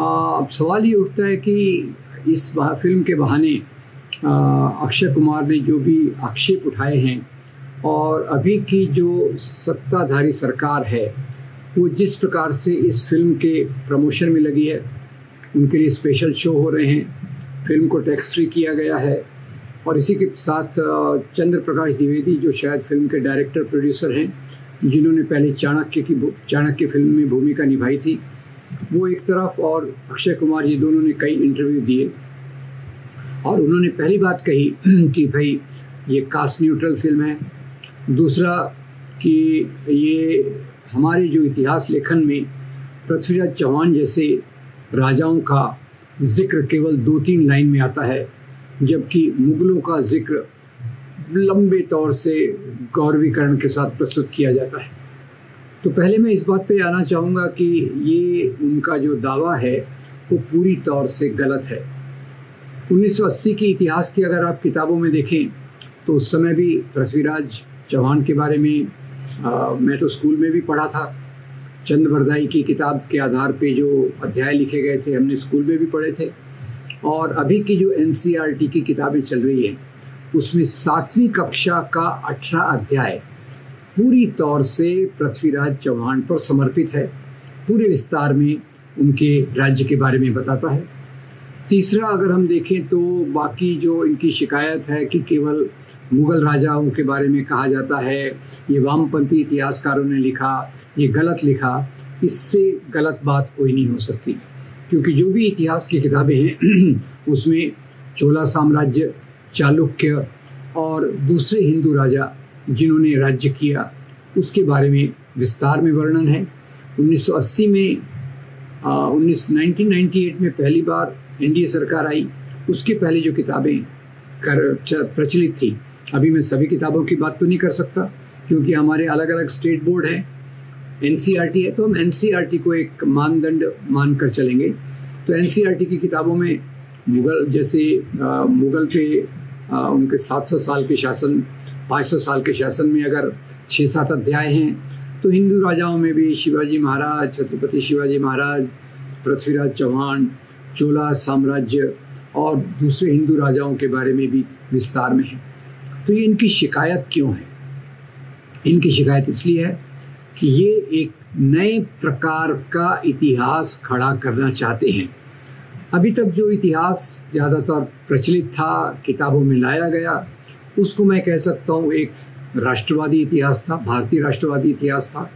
अब सवाल ये उठता है कि इस फ़िल्म के बहाने अक्षय कुमार ने जो भी आक्षेप उठाए हैं और अभी की जो सत्ताधारी सरकार है, वो जिस प्रकार से इस फ़िल्म के प्रमोशन में लगी है, उनके लिए स्पेशल शो हो रहे हैं, फ़िल्म को टैक्स फ्री किया गया है और इसी के साथ चंद्र प्रकाश द्विवेदी जो शायद फ़िल्म के डायरेक्टर, प्रोड्यूसर हैं, जिन्होंने पहले चाणक्य की चाणक्य फ़िल्म में भूमिका निभाई थी वो एक तरफ़ और अक्षय कुमार ये दोनों ने कई इंटरव्यू दिए। और उन्होंने पहली बात कही कि भाई, ये कास्ट न्यूट्रल फ़िल्म है। दूसरा कि ये हमारे जो इतिहास लेखन में पृथ्वीराज चौहान जैसे राजाओं का ज़िक्र केवल दो तीन लाइन में आता है, जबकि मुगलों का ज़िक्र लंबे तौर से गौरवीकरण के साथ प्रस्तुत किया जाता है। तो पहले मैं इस बात पे आना चाहूँगा कि ये उनका जो दावा है वो पूरी तौर से गलत है। 1980 के इतिहास की अगर आप किताबों में देखें तो उस समय भी पृथ्वीराज चौहान के बारे में आ, मैं तो स्कूल में भी पढ़ा था। चंद बरदाई की किताब के आधार पे जो अध्याय लिखे गए थे हमने स्कूल में भी पढ़े थे। और अभी की जो एन की किताबें चल रही हैं उसमें सातवीं कक्षा का अठारह अध्याय पूरी तौर से पृथ्वीराज चौहान पर समर्पित है। पूरे विस्तार में उनके राज्य के बारे में बताता है। तीसरा, अगर हम देखें तो बाकी जो इनकी शिकायत है कि केवल मुगल राजाओं के बारे में कहा जाता है, ये वामपंथी इतिहासकारों ने लिखा, ये गलत लिखा, इससे गलत बात कोई नहीं हो सकती। क्योंकि जो भी इतिहास की किताबें हैं, उसमें चोला साम्राज्य, चालुक्य और दूसरे हिंदू राजा जिन्होंने राज्य किया उसके बारे में विस्तार में वर्णन है। 1980 में उन्नीस नाइनटीन में पहली बार एनडीए सरकार आई। उसके पहले जो किताबें कर प्रचलित थी। अभी मैं सभी किताबों की बात तो नहीं कर सकता क्योंकि हमारे अलग अलग स्टेट बोर्ड हैं। एन है तो हम एन को एक मानदंड मानकर चलेंगे। तो एन की किताबों में मुगल जैसे आ, मुगल पे आ, उनके 700 साल के शासन 500 साल के शासन में अगर छः सात अध्याय हैं तो हिंदू राजाओं में भी शिवाजी महाराज, छत्रपति शिवाजी महाराज, पृथ्वीराज चौहान, चोला साम्राज्य और दूसरे हिंदू राजाओं के बारे में भी विस्तार में है। तो ये इनकी शिकायत क्यों है? इनकी शिकायत इसलिए है कि ये एक नए प्रकार का इतिहास खड़ा करना चाहते हैं। अभी तक जो इतिहास ज़्यादातर प्रचलित था, किताबों में लाया गया उसको मैं कह सकता हूँ एक राष्ट्रवादी इतिहास था, भारतीय राष्ट्रवादी इतिहास था,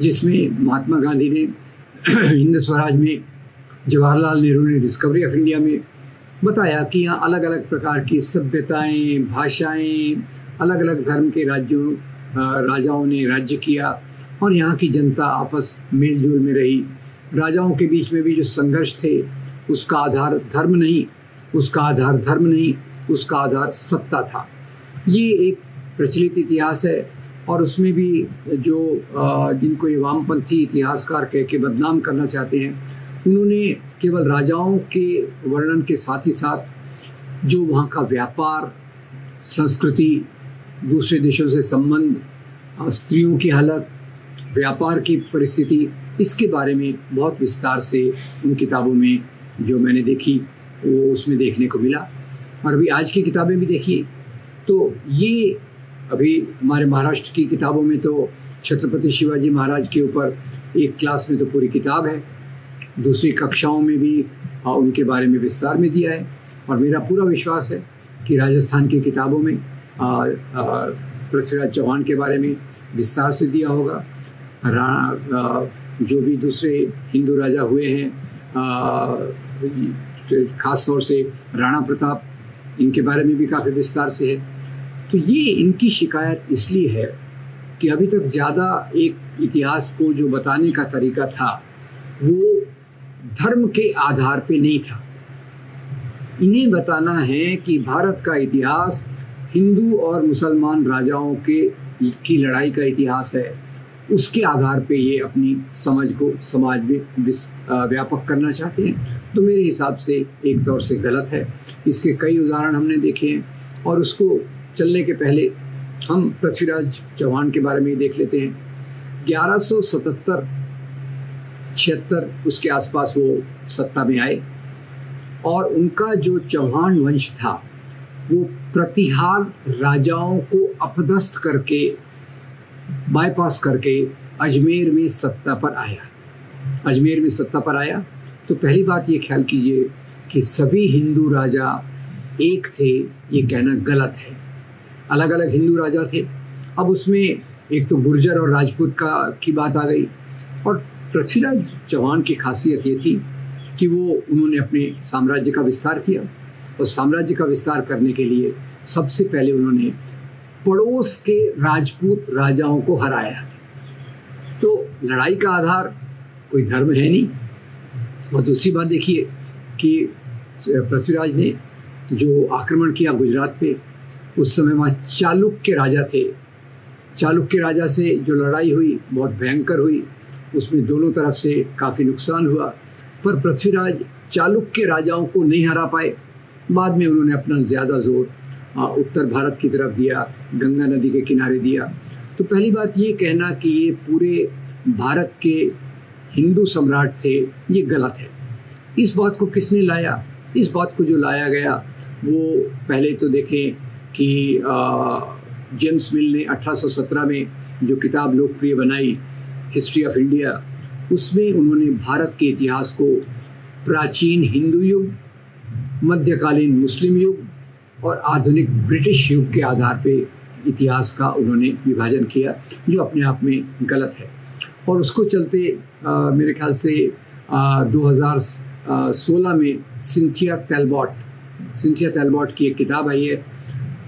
जिसमें महात्मा गांधी ने हिंद स्वराज में, जवाहरलाल नेहरू ने डिस्कवरी ऑफ़ इंडिया में बताया कि यहाँ अलग अलग प्रकार की सभ्यताएँ, भाषाएँ अलग अलग धर्म के राज्यों राजाओं ने राज्य किया और यहाँ की जनता आपस मेलजोल में रही। राजाओं के बीच में भी जो संघर्ष थे, उसका आधार धर्म नहीं, उसका आधार धर्म नहीं, उसका आधार सत्ता था। ये एक प्रचलित इतिहास है और उसमें भी जो जिनको ये वामपंथी इतिहासकार कह के बदनाम करना चाहते हैं, उन्होंने केवल राजाओं के वर्णन के साथ ही साथ जो वहाँ का व्यापार, संस्कृति, दूसरे देशों से संबंध स्त्रियों की हालत, व्यापार की परिस्थिति, इसके बारे में बहुत विस्तार से उन किताबों में जो मैंने देखी, वो उसमें देखने को मिला। और अभी आज की किताबें भी देखिए। तो ये अभी हमारे महाराष्ट्र की किताबों में तो छत्रपति शिवाजी महाराज के ऊपर एक क्लास में तो पूरी किताब है। दूसरी कक्षाओं में भी उनके बारे में विस्तार में दिया है। और मेरा पूरा विश्वास है कि राजस्थान की किताबों में पृथ्वीराज चौहान के बारे में विस्तार से दिया होगा। राणा जो भी दूसरे हिंदू राजा हुए हैं खास तौर से राणा प्रताप इनके बारे में भी काफ़ी विस्तार से है। तो ये इनकी शिकायत इसलिए है कि अभी तक ज़्यादा एक इतिहास को जो बताने का तरीका था, वो धर्म के आधार पे नहीं था। इन्हें बताना है कि भारत का इतिहास हिंदू और मुसलमान राजाओं के, की लड़ाई का इतिहास है। उसके आधार पे ये अपनी समझ को समाज में व्यापक करना चाहते हैं। तो मेरे हिसाब से एक तौर से गलत है। इसके कई उदाहरण हमने देखे हैं और उसको चलने के पहले हम पृथ्वीराज चौहान के बारे में देख लेते हैं। 1177 छिहत्तर उसके आसपास वो सत्ता में आए और उनका जो चौहान वंश था, वो प्रतिहार राजाओं को अपदस्थ करके बाईपास करके अजमेर में सत्ता पर आया। अजमेर में सत्ता पर आया। तो पहली बात ये ख्याल कीजिए कि सभी हिंदू राजा एक थे, ये कहना गलत है। अलग अलग हिंदू राजा थे। अब उसमें एक तो गुर्जर और राजपूत का, की बात आ गई। और पृथ्वीराज चौहान की खासियत ये थी कि वो, उन्होंने अपने साम्राज्य का विस्तार किया। और साम्राज्य का विस्तार करने के लिए सबसे पहले उन्होंने पड़ोस के राजपूत राजाओं को हराया। तो लड़ाई का आधार कोई धर्म है नहीं। और दूसरी बात देखिए कि पृथ्वीराज ने जो आक्रमण किया गुजरात पे, उस समय वहाँ चालुक्य राजा थे। चालुक्य राजा से जो लड़ाई हुई, बहुत भयंकर हुई, उसमें दोनों तरफ़ से काफ़ी नुकसान हुआ। पर पृथ्वीराज चालुक्य राजाओं को नहीं हरा पाए। बाद में उन्होंने अपना ज़्यादा ज़ोर उत्तर भारत की तरफ़ दिया, गंगा नदी के किनारे दिया। तो पहली बात ये कहना कि ये पूरे भारत के हिंदू सम्राट थे, ये गलत है। इस बात को किसने लाया? इस बात को जो लाया गया, वो पहले तो देखें कि जेम्स मिल ने 1817 में जो किताब लोकप्रिय बनाई, हिस्ट्री ऑफ़ इंडिया, उसमें उन्होंने भारत के इतिहास को प्राचीन हिंदू युग, मध्यकालीन मुस्लिम युग और आधुनिक ब्रिटिश युग के आधार पे इतिहास का उन्होंने विभाजन किया जो अपने आप में गलत है। और उसको चलते आ, मेरे ख्याल से आ, 2016 में सिंथिया तेलबॉट सिंथिया तेलबॉट की एक किताब आई है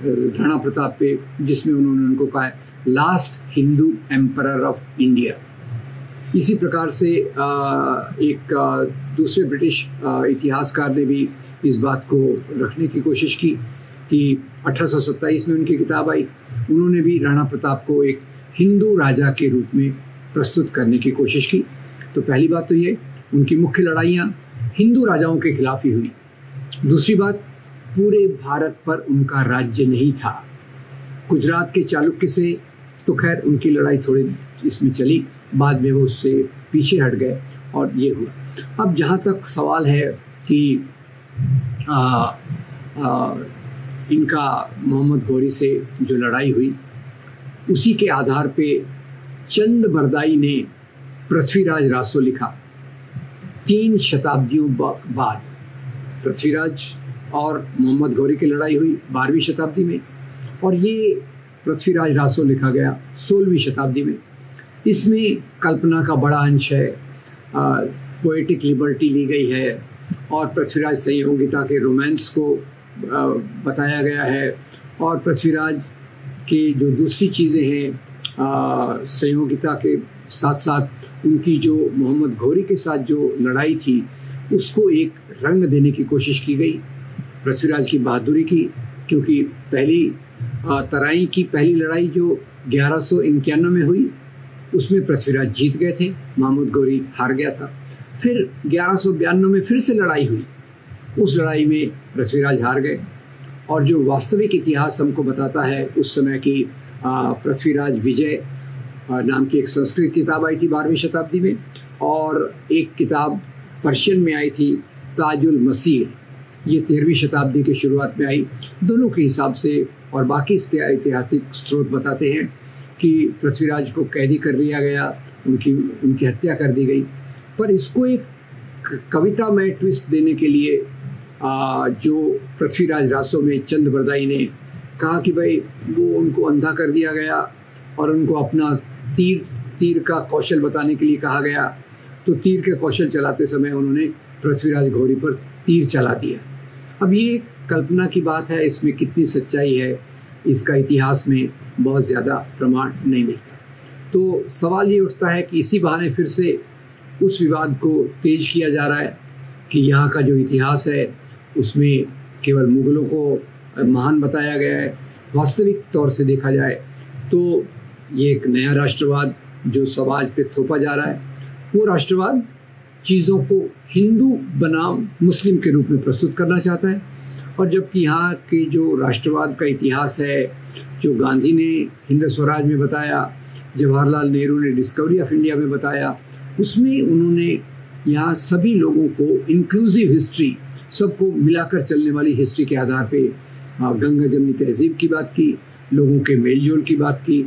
राणा प्रताप पे जिसमें उन्होंने उनको कहा last Hindu emperor of India इसी प्रकार से एक दूसरे ब्रिटिश इतिहासकार ने भी इस बात को रखने की कोशिश की। कि अठारह सौ सत्ताईस में उनकी किताब आई। उन्होंने भी राणा प्रताप को एक हिंदू राजा के रूप में प्रस्तुत करने की कोशिश की। तो पहली बात तो ये उनकी मुख्य लड़ाइयाँ हिंदू राजाओं के खिलाफ ही हुई। दूसरी बात पूरे भारत पर उनका राज्य नहीं था। गुजरात के चालुक्य से तो खैर उनकी लड़ाई थोड़ी इसमें चली बाद में वो उससे पीछे हट गए और ये हुआ। अब जहाँ तक सवाल है कि आ, आ, इनका मोहम्मद गौरी से जो लड़ाई हुई, उसी के आधार पे चंद बरदाई ने पृथ्वीराज रासो लिखा। तीन शताब्दियों बाद पृथ्वीराज और मोहम्मद गौरी की लड़ाई हुई बारहवीं शताब्दी में और ये पृथ्वीराज रासो लिखा गया सोलहवीं शताब्दी में। इसमें कल्पना का बड़ा अंश है पोइटिक लिबर्टी ली गई है और पृथ्वीराज संयोगिता के रोमांस को बताया गया है। और पृथ्वीराज की जो दूसरी चीज़ें हैं संयोगिता के साथ साथ उनकी जो मोहम्मद घोरी के साथ जो लड़ाई थी, उसको एक रंग देने की कोशिश की गई, पृथ्वीराज की बहादुरी की, क्योंकि पहली तराई की पहली लड़ाई जो ग्यारह सौ में हुई, उसमें पृथ्वीराज जीत गए थे महमूद गौरी हार गया था। फिर ग्यारह में फिर से लड़ाई हुई। उस लड़ाई में पृथ्वीराज हार गए। और जो वास्तविक इतिहास हमको बताता है, उस समय की पृथ्वीराज विजय नाम की एक संस्कृत किताब आई थी बारहवीं शताब्दी में, और एक किताब पर्शियन में आई थी, ताजुल मसीह। ये तेरहवीं शताब्दी की शुरुआत में आई। दोनों के हिसाब से और बाकी ऐतिहासिक स्रोत बताते हैं कि पृथ्वीराज को कैदी कर दिया गया, उनकी उनकी हत्या कर दी गई। पर इसको एक कविता में ट्विस्ट देने के लिए आ, जो पृथ्वीराज रासो में चंद बरदाई ने कहा कि भाई वो उनको अंधा कर दिया गया और उनको अपना तीर तीर का कौशल बताने के लिए कहा गया। तो तीर के कौशल चलाते समय उन्होंने पृथ्वीराज घोरी पर तीर चला दिया। अब ये कल्पना की बात है इसमें कितनी सच्चाई है इसका इतिहास में बहुत ज़्यादा प्रमाण नहीं मिलता। तो सवाल ये उठता है कि इसी बहाने फिर से उस विवाद को तेज किया जा रहा है कि यहाँ का जो इतिहास है उसमें केवल मुग़लों को महान बताया गया है, वास्तविक तौर से देखा जाए तो ये एक नया राष्ट्रवाद जो समाज पे थोपा जा रहा है, वो राष्ट्रवाद चीज़ों को हिंदू बनाम मुस्लिम के रूप में प्रस्तुत करना चाहता है। और जबकि यहाँ के जो राष्ट्रवाद का इतिहास है, जो गांधी ने हिंद स्वराज में बताया, जवाहरलाल नेहरू ने डिस्कवरी ऑफ़ इंडिया में बताया, उसमें उन्होंने यहाँ सभी लोगों को इंक्लूसिव हिस्ट्री सबको मिलाकर चलने वाली हिस्ट्री के आधार पे गंगा जमनी तहजीब की बात की, लोगों के मेलजोल की बात की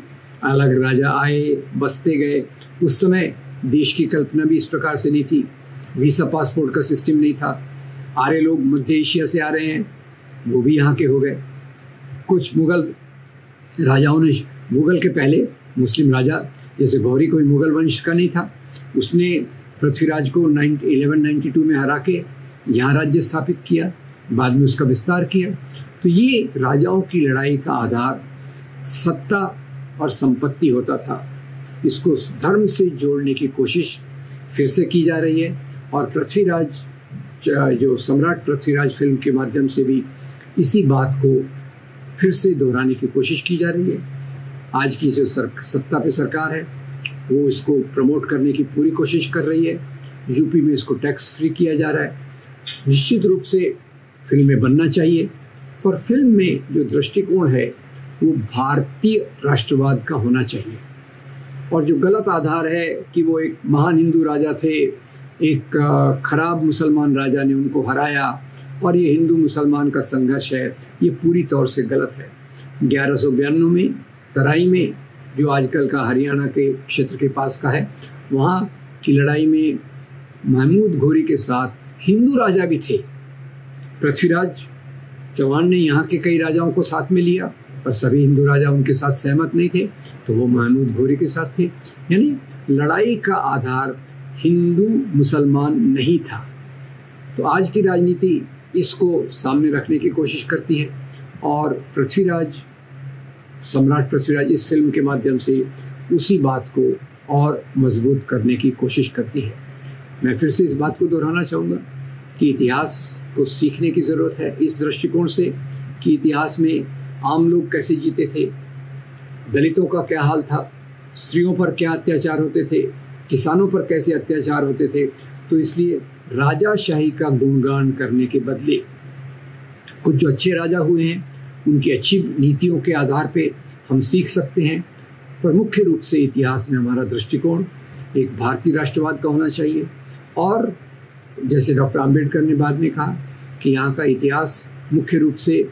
अलग राजा आए, बसते गए। उस समय देश की कल्पना भी इस प्रकार से नहीं थी। वीसा पासपोर्ट का सिस्टम नहीं था। आ रहे लोग मध्य एशिया से आ रहे हैं, वो भी यहाँ के हो गए। कुछ मुगल राजाओं ने, मुगल के पहले मुस्लिम राजा, जैसे गौरी कोई मुगल वंश का नहीं था, उसने पृथ्वीराज को नाइन एलेवन नाइन्टी टू में हरा के यहाँ राज्य स्थापित किया बाद में उसका विस्तार किया। तो ये राजाओं की लड़ाई का आधार सत्ता और संपत्ति होता था। इसको धर्म से जोड़ने की कोशिश फिर से की जा रही है और पृथ्वीराज जो सम्राट पृथ्वीराज फ़िल्म के माध्यम से भी इसी बात को फिर से दोहराने की कोशिश की जा रही है। आज की जो सर, सत्ता पे सरकार है वो इसको प्रमोट करने की पूरी कोशिश कर रही है। यूपी में इसको टैक्स फ्री किया जा रहा है। निश्चित रूप से फ़िल्में बनना चाहिए। और फ़िल्म में जो दृष्टिकोण है, वो भारतीय राष्ट्रवाद का होना चाहिए। और जो गलत आधार है कि वो एक महान हिंदू राजा थे, एक खराब मुसलमान राजा ने उनको हराया, और ये हिंदू मुसलमान का संघर्ष है, ये पूरी तौर से गलत है। ग्यारह सौ में, तराई में, जो आजकल का हरियाणा के क्षेत्र के पास का है, वहाँ की लड़ाई में महमूद घोरी के साथ हिंदू राजा भी थे। पृथ्वीराज चौहान ने यहाँ के कई राजाओं को साथ में लिया, पर सभी हिंदू राजा उनके साथ सहमत नहीं थे तो वो महमूद घोरी के साथ थे। यानी लड़ाई का आधार हिंदू मुसलमान नहीं था। तो आज की राजनीति इसको सामने रखने की कोशिश करती है, और पृथ्वीराज, सम्राट पृथ्वीराज इस फ़िल्म के माध्यम से उसी बात को और मज़बूत करने की कोशिश करती है। मैं फिर से इस बात को दोहराना चाहूँगा कि इतिहास को सीखने की ज़रूरत है, इस दृष्टिकोण से कि इतिहास में आम लोग कैसे जीते थे, दलितों का क्या हाल था, स्त्रियों पर क्या अत्याचार होते थे, किसानों पर कैसे अत्याचार होते थे तो इसलिए राजाशाही का गुणगान करने के बदले कुछ जो अच्छे राजा हुए हैं, उनकी अच्छी नीतियों के आधार पे हम सीख सकते हैं। पर मुख्य रूप से इतिहास में हमारा दृष्टिकोण एक भारतीय राष्ट्रवाद का होना चाहिए। और जैसे डॉक्टर आम्बेडकर ने बाद में कहा कि यहाँ का इतिहास मुख्य रूप से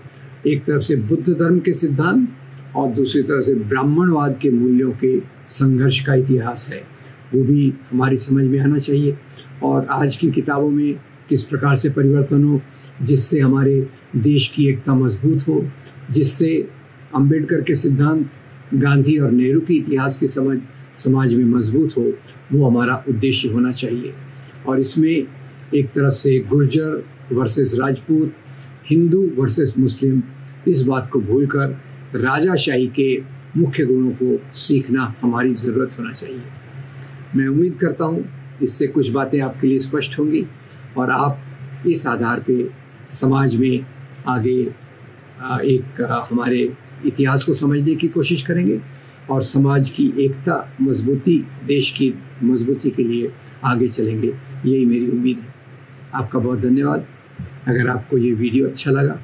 एक तरफ़ से बुद्ध धर्म के सिद्धांत और दूसरी तरफ़ से ब्राह्मणवाद के मूल्यों के संघर्ष का इतिहास है। वो भी हमारी समझ में आना चाहिए। और आज की किताबों में किस प्रकार से परिवर्तन हो, जिससे हमारे देश की एकता मज़बूत हो, जिससे अंबेडकर के सिद्धांत, गांधी और नेहरू के इतिहास की समझ, समाज में मज़बूत हो, वो हमारा उद्देश्य होना चाहिए। और इसमें एक तरफ़ से Gurjar versus Rajput, Hindu versus Muslim, इस बात को भूलकर राजाशाही के मुख्य गुणों को सीखना हमारी ज़रूरत होना चाहिए। मैं उम्मीद करता हूँ इससे कुछ बातें आपके लिए स्पष्ट होंगी और आप इस आधार पे समाज में आगे एक हमारे इतिहास को समझने की कोशिश करेंगे और समाज की एकता मजबूती, देश की मजबूती के लिए आगे चलेंगे। यही मेरी उम्मीद है। आपका बहुत धन्यवाद। अगर आपको ये वीडियो अच्छा लगा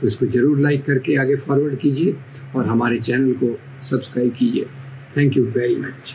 तो इसको ज़रूर लाइक करके आगे फॉरवर्ड कीजिए और हमारे चैनल को सब्सक्राइब कीजिए। Thank you very much